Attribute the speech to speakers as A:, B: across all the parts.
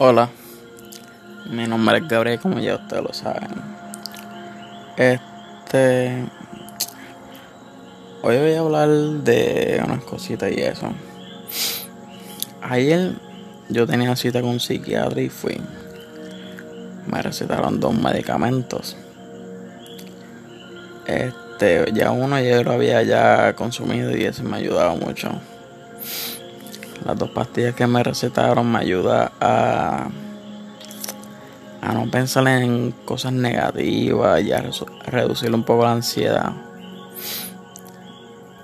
A: Hola, mi nombre es Gabriel, como ya ustedes lo saben. Este. Hoy voy a hablar de unas cositas y eso. Ayer yo tenía cita con un psiquiatra y fui. Me recetaron dos medicamentos. Este, ya uno yo lo había ya consumido y eso me ha ayudado mucho. Las dos pastillas que me recetaron me ayudan a, a no pensar en cosas negativas y a reducir un poco la ansiedad.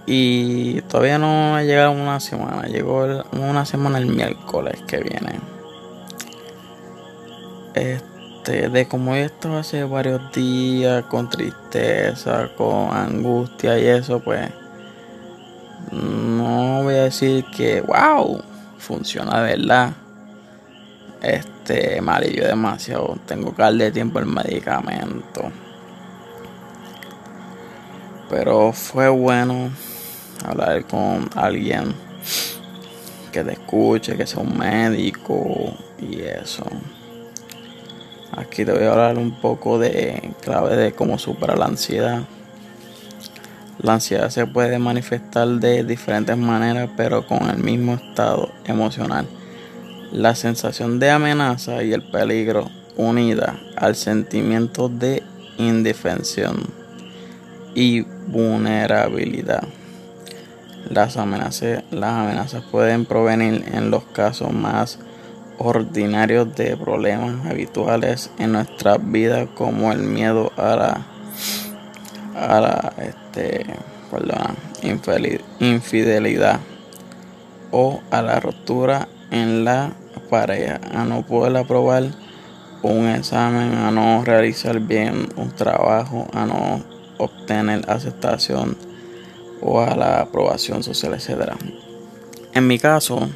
A: Y todavía no ha llegado una semana, llegó una semana el miércoles que viene. Este, de como he estado hace varios días con tristeza, con angustia y eso, pues no voy a decir que, wow, funciona de verdad. Este, me alivió demasiado. Tengo que darle tiempo el medicamento. Pero fue bueno hablar con alguien que te escuche, que sea un médico y eso. Aquí te voy a hablar un poco de clave de cómo superar la ansiedad. La ansiedad se puede manifestar de diferentes maneras, pero con el mismo estado emocional. La sensación de amenaza y el peligro unida al sentimiento de indefensión y vulnerabilidad. Las amenazas, las amenazas pueden provenir en los casos más ordinarios de problemas habituales en nuestra vida como el miedo a la a la este, perdona, infidelidad o a la ruptura en la pareja, a no poder aprobar un examen, a no realizar bien un trabajo, a no obtener aceptación o a la aprobación social, etcétera. En mi caso,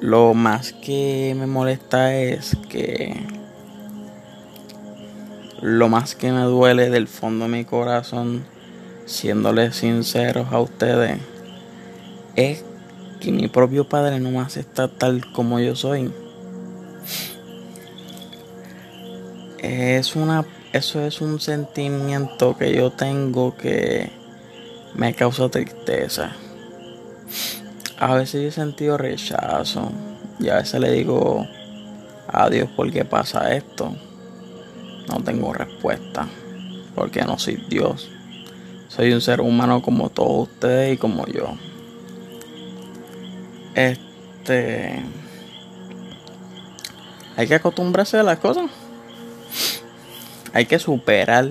A: lo más que me molesta es que lo más que me duele del fondo de mi corazón, siéndoles sinceros a ustedes, es que mi propio padre no me acepta tal como yo soy. Es una, eso es un sentimiento que yo tengo que me causa tristeza. A veces yo he sentido rechazo y a veces le digo adiós porque pasa esto. No tengo respuesta. Porque no soy Dios. Soy un ser humano como todos ustedes y como yo. Este. Hay que acostumbrarse a las cosas. Hay que superar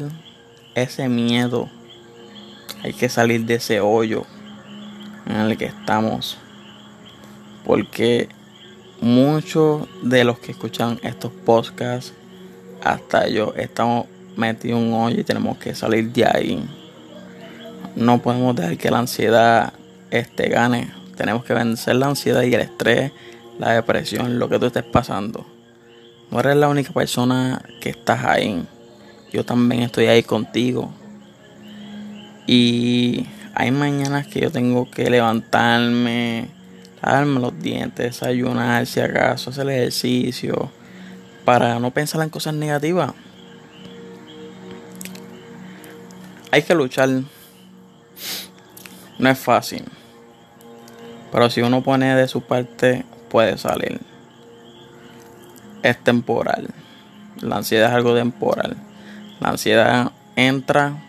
A: ese miedo. Hay que salir de ese hoyo en el que estamos. Porque muchos de los que escuchan estos podcasts hasta yo estamos metidos en un hoyo y tenemos que salir de ahí. No podemos dejar que la ansiedad este, gane. Tenemos que vencer la ansiedad y el estrés, la depresión, lo que tú estés pasando. No eres la única persona que estás ahí. Yo también estoy ahí contigo. Y hay mañanas que yo tengo que levantarme, lavarme los dientes, desayunar si acaso, hacer ejercicio para no pensar en cosas negativas. Hay que luchar. No es fácil. Pero si uno pone de su parte, puede salir. Es temporal. La ansiedad es algo temporal. La ansiedad entra,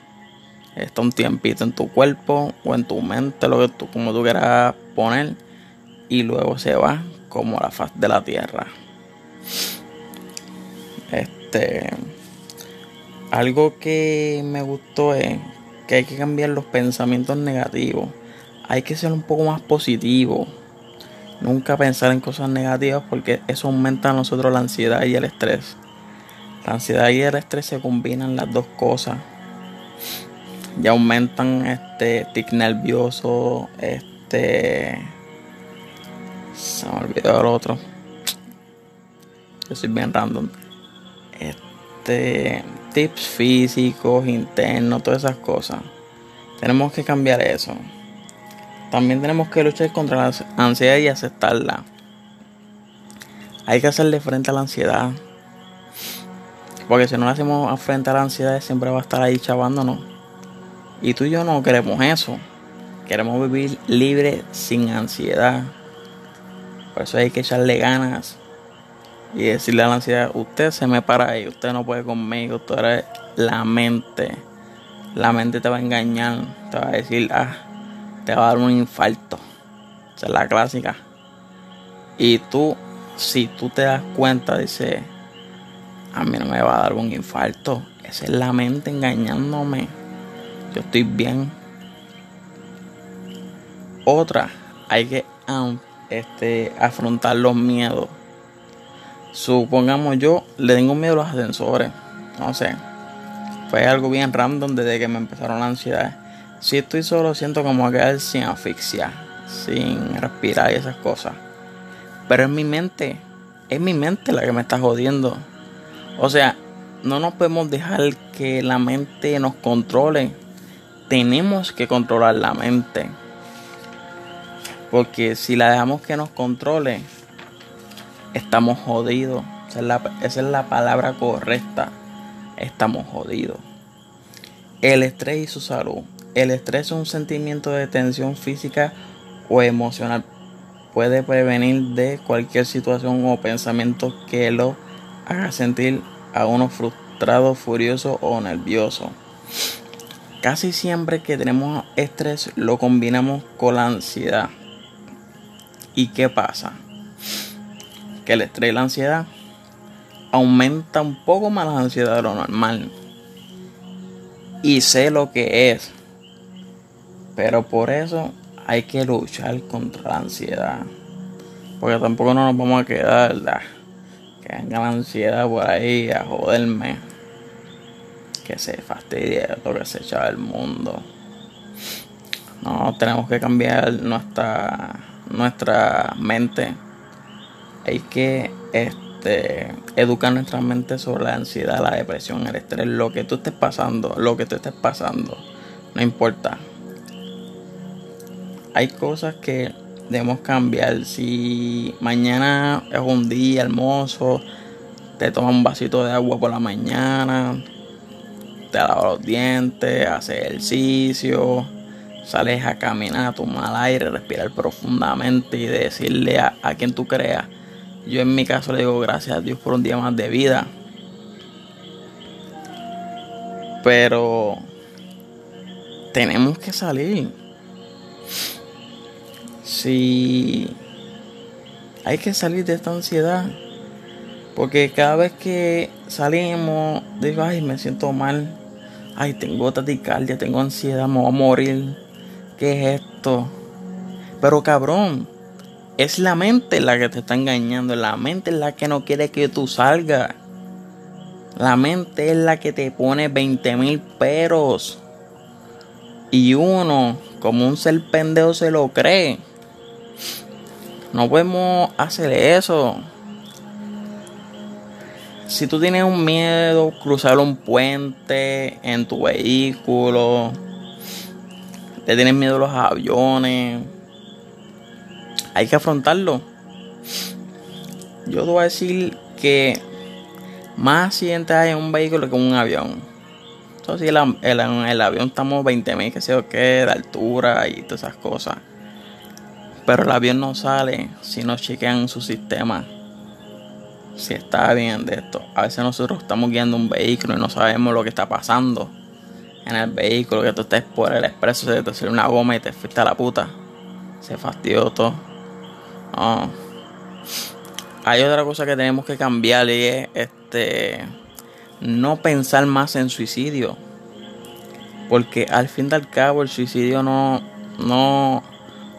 A: está un tiempito en tu cuerpo o en tu mente, lo que tú, como tú quieras poner, y luego se va como la faz de la tierra. Este, algo que me gustó es que hay que cambiar los pensamientos negativos. Hay que ser un poco más positivo. Nunca pensar en cosas negativas porque eso aumenta a nosotros la ansiedad y el estrés. La ansiedad y el estrés se combinan las dos cosas. Y aumentan este tic nervioso, este se me olvidó el otro. Yo soy bien random este, tips físicos, internos, todas esas cosas. Tenemos que cambiar eso. También tenemos que luchar contra la ansiedad y aceptarla. Hay que hacerle frente a la ansiedad. Porque si no le hacemos frente a la ansiedad, siempre va a estar ahí chavándonos. Y tú y yo no queremos eso. Queremos vivir libre sin ansiedad. Por eso hay que echarle ganas y decirle a la ansiedad, usted se me para ahí, usted no puede conmigo, tú eres la mente. La mente te va a engañar, te va a decir, ah, te va a dar un infarto. Esa es la clásica. Y tú, si tú te das cuenta, dice, a mí no me va a dar un infarto. Esa es la mente engañándome. Yo estoy bien. Otra, hay que este, afrontar los miedos. Supongamos yo le tengo miedo a los ascensores. No sé. Fue algo bien random desde que me empezaron la ansiedad. Si estoy solo siento como quedar sin asfixia, sin respirar y esas cosas. Pero es mi mente, es mi mente la que me está jodiendo. O sea, no nos podemos dejar que la mente nos controle. Tenemos que controlar la mente. Porque si la dejamos que nos controle, estamos jodidos. Esa es, la, palabra correcta. Estamos jodidos. El estrés y su salud. El estrés es un sentimiento de tensión física o emocional. Puede prevenir de cualquier situación o pensamiento que lo haga sentir a uno frustrado, furioso o nervioso. Casi siempre que tenemos estrés lo combinamos con la ansiedad. ¿Y qué pasa? Que el estrés y la ansiedad aumenta un poco más la ansiedad de lo normal. Y sé lo que es. Pero por eso hay que luchar contra la ansiedad. Porque tampoco no nos vamos a quedar que venga la ansiedad por ahí a joderme. Que se fastidie lo que se echa del mundo. No, tenemos que cambiar nuestra, nuestra mente hay que este, educar nuestra mente sobre la ansiedad, la depresión, el estrés, lo que tú estés pasando, lo que tú estés pasando, no importa. Hay cosas que debemos cambiar. Si mañana es un día hermoso, te tomas un vasito de agua por la mañana, te lavas los dientes, haces ejercicio, sales a caminar, a tomar aire, respirar profundamente y decirle a, a quien tú creas yo en mi caso le digo gracias a Dios por un día más de vida. Pero tenemos que salir. Si hay que salir de esta ansiedad. Porque cada vez que salimos, digo, ay, me siento mal. Ay, tengo taticardia, tengo ansiedad, me voy a morir. ¿Qué es esto? Pero cabrón, es la mente la que te está engañando, la mente es la que no quiere que tú salgas. La mente es la que te pone 20 mil peros. Y uno, como un ser pendejo, se lo cree. No podemos hacer eso. Si tú tienes un miedo, cruzar un puente en tu vehículo, te tienes miedo a los aviones, hay que afrontarlo. Yo te voy a decir que más accidentes hay en un vehículo que en un avión. Entonces, el, el, el avión estamos 20 mil, que sé yo qué, de altura y todas esas cosas. Pero el avión no sale si no chequean su sistema. Si está bien de esto. A veces nosotros estamos guiando un vehículo y no sabemos lo que está pasando en el vehículo. Que tú estés por el expreso, se te sale una goma y te fuiste la puta. Se fastidió todo. Ah. Hay otra cosa que tenemos que cambiar y es este no pensar más en suicidio. Porque al fin y al cabo el suicidio no, no,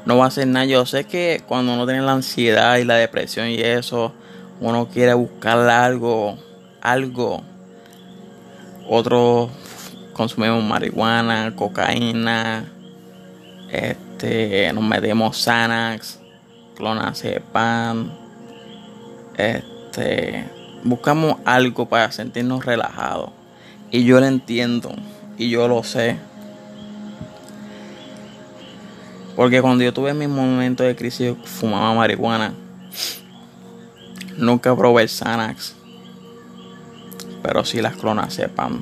A: no va a hacer nada. Yo sé que cuando uno tiene la ansiedad y la depresión y eso, uno quiere buscar algo, algo. Otros consumimos marihuana, cocaína, este, nos metemos Xanax pan Este, buscamos algo para sentirnos relajados. Y yo lo entiendo y yo lo sé. Porque cuando yo tuve mi momento de crisis, fumaba marihuana. Nunca probé el Xanax, pero sí las clonazepam.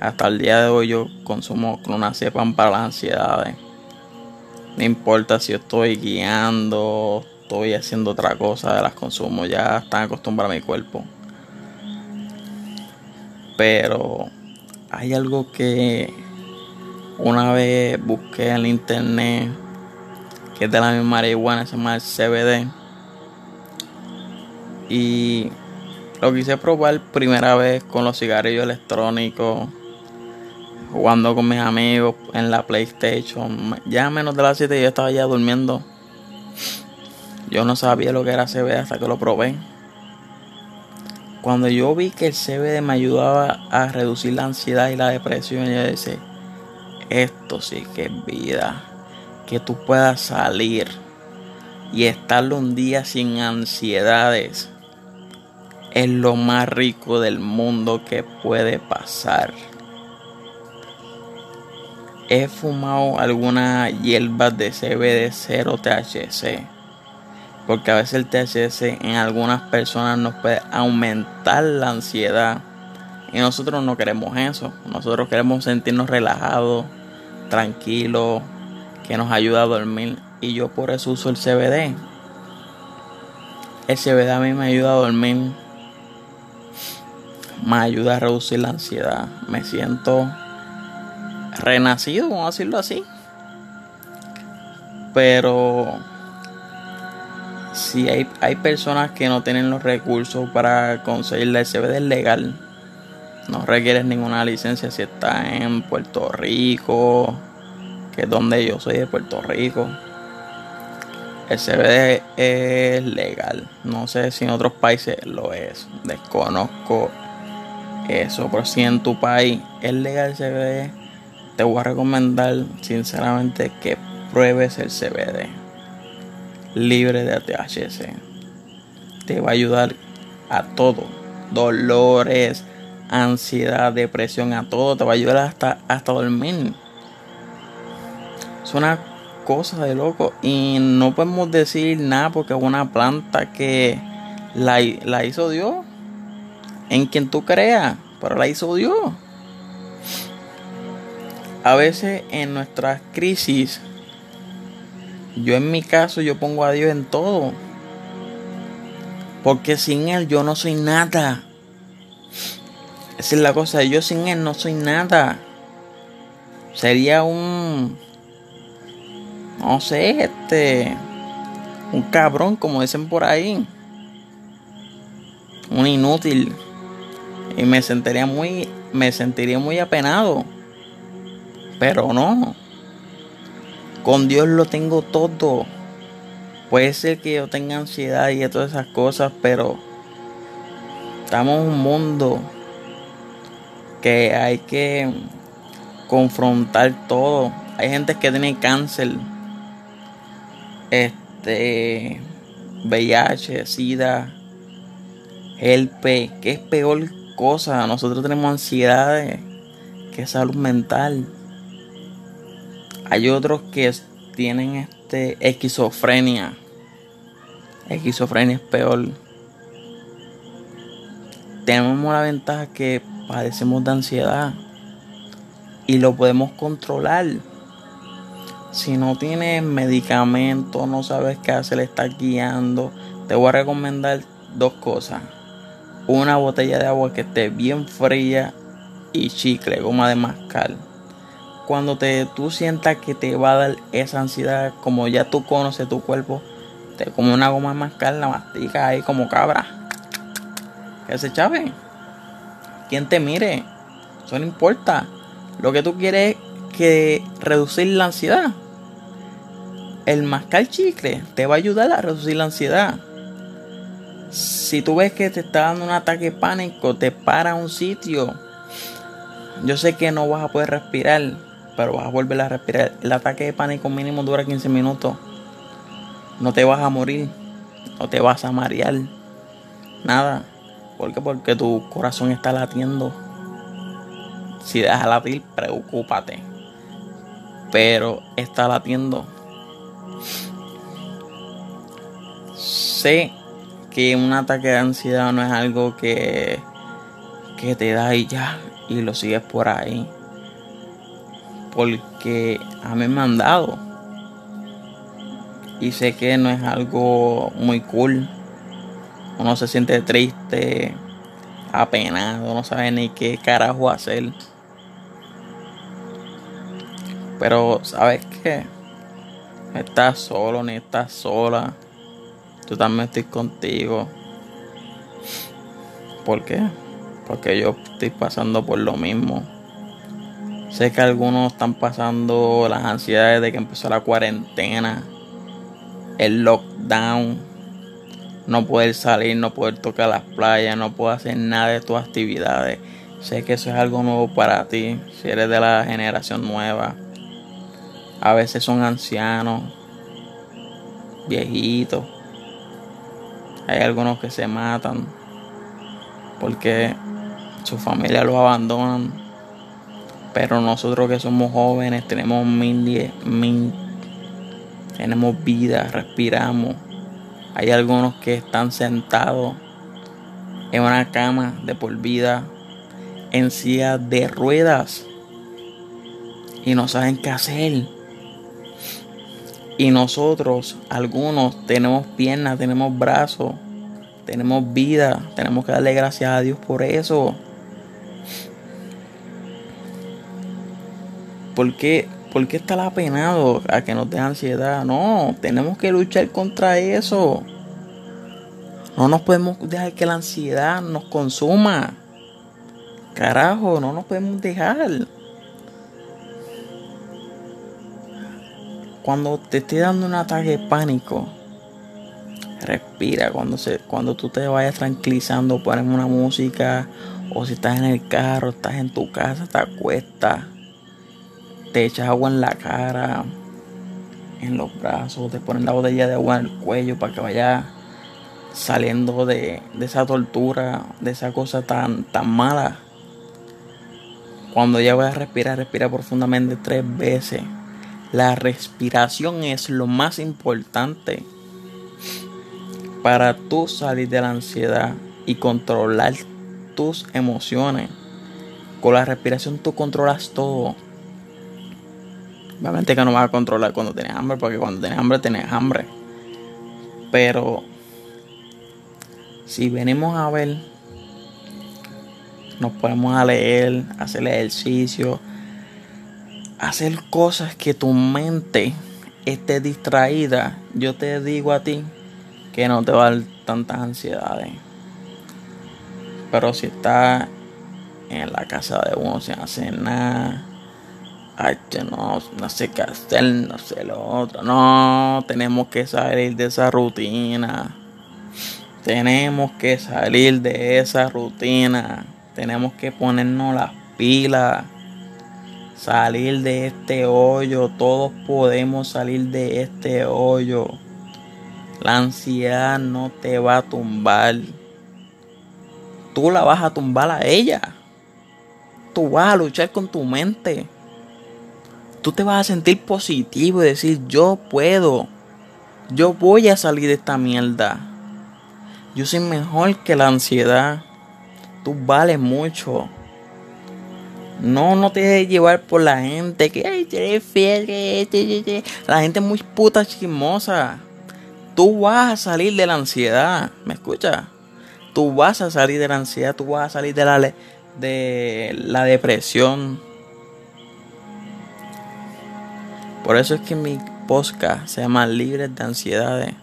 A: Hasta el día de hoy yo consumo clonazepam para las ansiedades. No importa si estoy guiando, estoy haciendo otra cosa, las consumo. Ya están acostumbrados a mi cuerpo. Pero hay algo que una vez busqué en internet que es de la misma marihuana, se llama el CBD y lo quise probar primera vez con los cigarrillos electrónicos, jugando con mis amigos en la PlayStation. Ya menos de las 7 yo estaba ya durmiendo. Yo no sabía lo que era CBD hasta que lo probé. Cuando yo vi que el CBD me ayudaba a reducir la ansiedad y la depresión, yo decía, esto sí que es vida. Que tú puedas salir y estar un día sin ansiedades es lo más rico del mundo que puede pasar. He fumado algunas hierbas de CBD 0 THC. Porque a veces el THC en algunas personas nos puede aumentar la ansiedad. Y nosotros no queremos eso. Nosotros queremos sentirnos relajados, tranquilos, que nos ayuda a dormir. Y yo por eso uso el CBD. El CBD a mí me ayuda a dormir me ayuda a reducir la ansiedad. Me siento renacido, vamos a decirlo así. Pero si hay, hay personas que no tienen los recursos para conseguir el CBD legal. No requieres ninguna licencia si está en Puerto Rico, que es donde yo soy de Puerto Rico. El CBD es legal. No sé si en otros países lo es. Desconozco eso. Pero si en tu país es legal el CBD, te voy a recomendar sinceramente que pruebes el CBD libre de THC. Te va a ayudar a todo. Dolores, ansiedad, depresión, a todo. Te va a ayudar hasta, hasta dormir. Es una cosa de loco. Y no podemos decir nada porque es una planta que la, la hizo Dios en quien tú creas, pero la hizo Dios. A veces en nuestras crisis, yo en mi caso, yo pongo a Dios en todo. Porque sin Él yo no soy nada. Esa es la cosa, yo sin Él no soy nada. Sería un, no sé, este, un cabrón, como dicen por ahí. Un inútil y me sentiría muy me sentiría muy apenado. Pero no. Con Dios lo tengo todo. Puede ser que yo tenga ansiedad y todas esas cosas, pero estamos en un mundo que hay que confrontar todo. Hay gente que tiene cáncer, este, VIH, SIDA, P que es peor cosas. Nosotros tenemos ansiedades, que es salud mental. Hay otros que tienen este esquizofrenia. Esquizofrenia es peor. Tenemos la ventaja que padecemos de ansiedad y lo podemos controlar. Si no tienes medicamento, no sabes qué hacer, le estás guiando, te voy a recomendar dos cosas una botella de agua que esté bien fría y chicle, goma de mascar. Cuando te, tú sientas que te va a dar esa ansiedad, como ya tú conoces tu cuerpo, te come una goma mascar, la mastica ahí como cabra. Que se chave. Quien te mire. Eso no importa. Lo que tú quieres es que reducir la ansiedad. El mascar chicle te va a ayudar a reducir la ansiedad si tú ves que te está dando un ataque pánico, te para un sitio. Yo sé que no vas a poder respirar, pero vas a volver a respirar. El ataque de pánico mínimo dura 15 minutos. No te vas a morir, no te vas a marear, nada. ¿Por qué? Porque tu corazón está latiendo. Si deja latir, preocúpate. Pero está latiendo. Sé que un ataque de ansiedad no es algo que, que te da y ya, y lo sigues por ahí. Porque a mí me han dado. Y sé que no es algo muy cool. Uno se siente triste, apenado, no sabe ni qué carajo hacer. Pero, ¿sabes qué? No estás solo ni estás sola. Yo también estoy contigo. ¿Por qué? Porque yo estoy pasando por lo mismo. Sé que algunos están pasando las ansiedades de que empezó la cuarentena, el lockdown, no poder salir, no poder tocar las playas, no poder hacer nada de tus actividades. Sé que eso es algo nuevo para ti, si eres de la generación nueva. A veces son ancianos, viejitos. Hay algunos que se matan porque su familia los abandonan. Pero nosotros que somos jóvenes tenemos mil, mil, tenemos vida, respiramos. Hay algunos que están sentados en una cama de por vida, en silla de ruedas y no saben qué hacer. Y nosotros, algunos, tenemos piernas, tenemos brazos, tenemos vida. Tenemos que darle gracias a Dios por eso. ¿Por qué, ¿Por qué estar apenado a que nos dé ansiedad? No, tenemos que luchar contra eso. No nos podemos dejar que la ansiedad nos consuma. Carajo, no nos podemos dejar. cuando te esté dando un ataque de pánico, respira. Cuando, se, cuando tú te vayas tranquilizando, pones una música. O si estás en el carro, estás en tu casa, te acuestas. Te echas agua en la cara, en los brazos. Te pones la botella de agua en el cuello para que vaya saliendo de, esa tortura, de esa cosa tan, tan mala. Cuando ya vayas a respirar, respira profundamente tres veces. La respiración es lo más importante para tú salir de la ansiedad y controlar tus emociones. Con la respiración tú controlas todo. Obviamente que no vas a controlar cuando tienes hambre, porque cuando tienes hambre tienes hambre. Pero si venimos a ver, nos ponemos a leer, hacer ejercicio, hacer cosas que tu mente esté distraída, yo te digo a ti que no te va a dar tantas ansiedades. Pero si estás en la casa de uno sin hacer nada, ay, no, no sé qué hacer, no sé lo otro. No, tenemos que salir de esa rutina. Tenemos que salir de esa rutina. Tenemos que ponernos las pilas salir de este hoyo. Todos podemos salir de este hoyo. La ansiedad no te va a tumbar. Tú la vas a tumbar a ella. Tú vas a luchar con tu mente. Tú te vas a sentir positivo y decir, yo puedo. Yo voy a salir de esta mierda. Yo soy mejor que la ansiedad. Tú vales mucho. No, no te dejes llevar por la gente que eres fiel, la gente es muy puta chismosa. Tú vas a salir de la ansiedad, ¿me escuchas? Tú vas a salir de la ansiedad, tú vas a salir de la de la depresión. Por eso es que mi podcast se llama Libres de Ansiedades.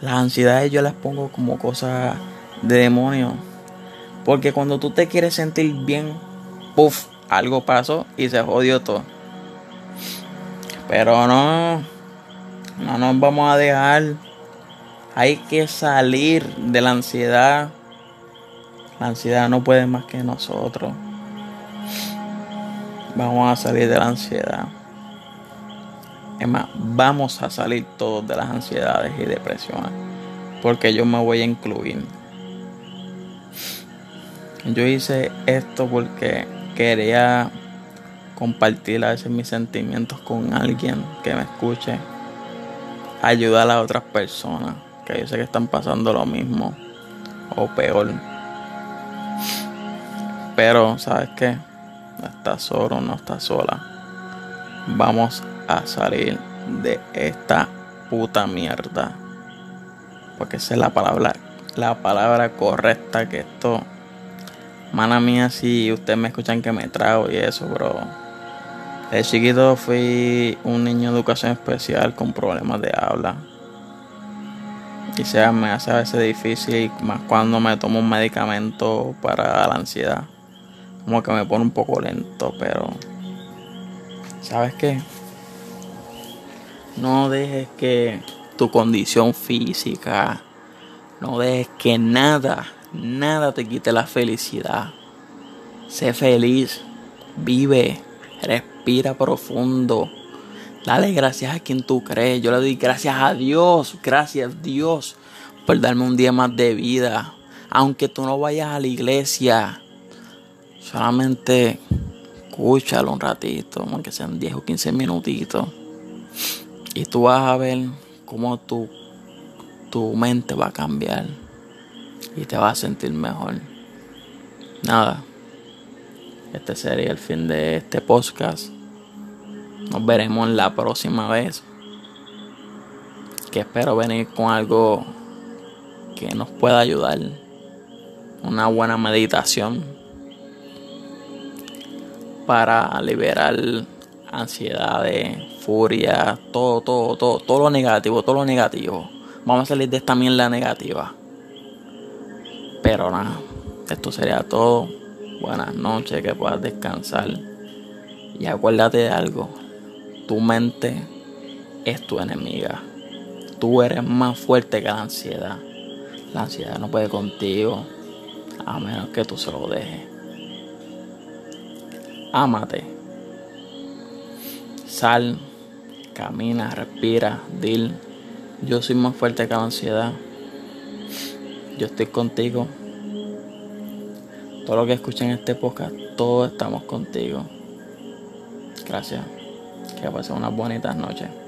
A: Las ansiedades yo las pongo como cosas de demonio. Porque cuando tú te quieres sentir bien, puff, algo pasó y se jodió todo. Pero no, no nos vamos a dejar. Hay que salir de la ansiedad. La ansiedad no puede más que nosotros. Vamos a salir de la ansiedad. Es más, vamos a salir todos de las ansiedades y depresiones. Porque yo me voy a incluir. Yo hice esto porque quería compartir a veces mis sentimientos con alguien que me escuche, ayudar a otras personas. que yo sé que están pasando lo mismo o peor. Pero, ¿sabes qué? No estás solo, no estás sola. Vamos salir de esta puta mierda. Porque esa es la palabra, la palabra correcta que esto. Mala mía, si ustedes me escuchan que me trago y eso, bro. De chiquito fui un niño de educación especial con problemas de habla. Y sea, me hace a veces difícil, más cuando me tomo un medicamento para la ansiedad. Como que me pone un poco lento, pero. ¿Sabes qué? No dejes que tu condición física, no dejes que nada, nada te quite la felicidad. Sé feliz, vive, respira profundo. Dale gracias a quien tú crees. Yo le doy gracias a Dios, gracias Dios por darme un día más de vida. Aunque tú no vayas a la iglesia, solamente escúchalo un ratito, aunque sean 10 o 15 minutitos. Y tú vas a ver cómo tu, tu mente va a cambiar y te vas a sentir mejor. Nada, este sería el fin de este podcast. Nos veremos la próxima vez. Que espero venir con algo que nos pueda ayudar. Una buena meditación para liberar ansiedades, furia, todo, todo, todo, todo lo negativo, todo lo negativo. Vamos a salir de esta mierda negativa. Pero nada, esto sería todo. Buenas noches, que puedas descansar. Y acuérdate de algo, tu mente es tu enemiga. Tú eres más fuerte que la ansiedad. La ansiedad no puede contigo a menos que tú se lo dejes. Ámate. Sal, camina, respira, dil. Yo soy más fuerte que la ansiedad. Yo estoy contigo. Todo lo que escuchen en este podcast, todos estamos contigo. Gracias. Que pasen unas bonitas noches.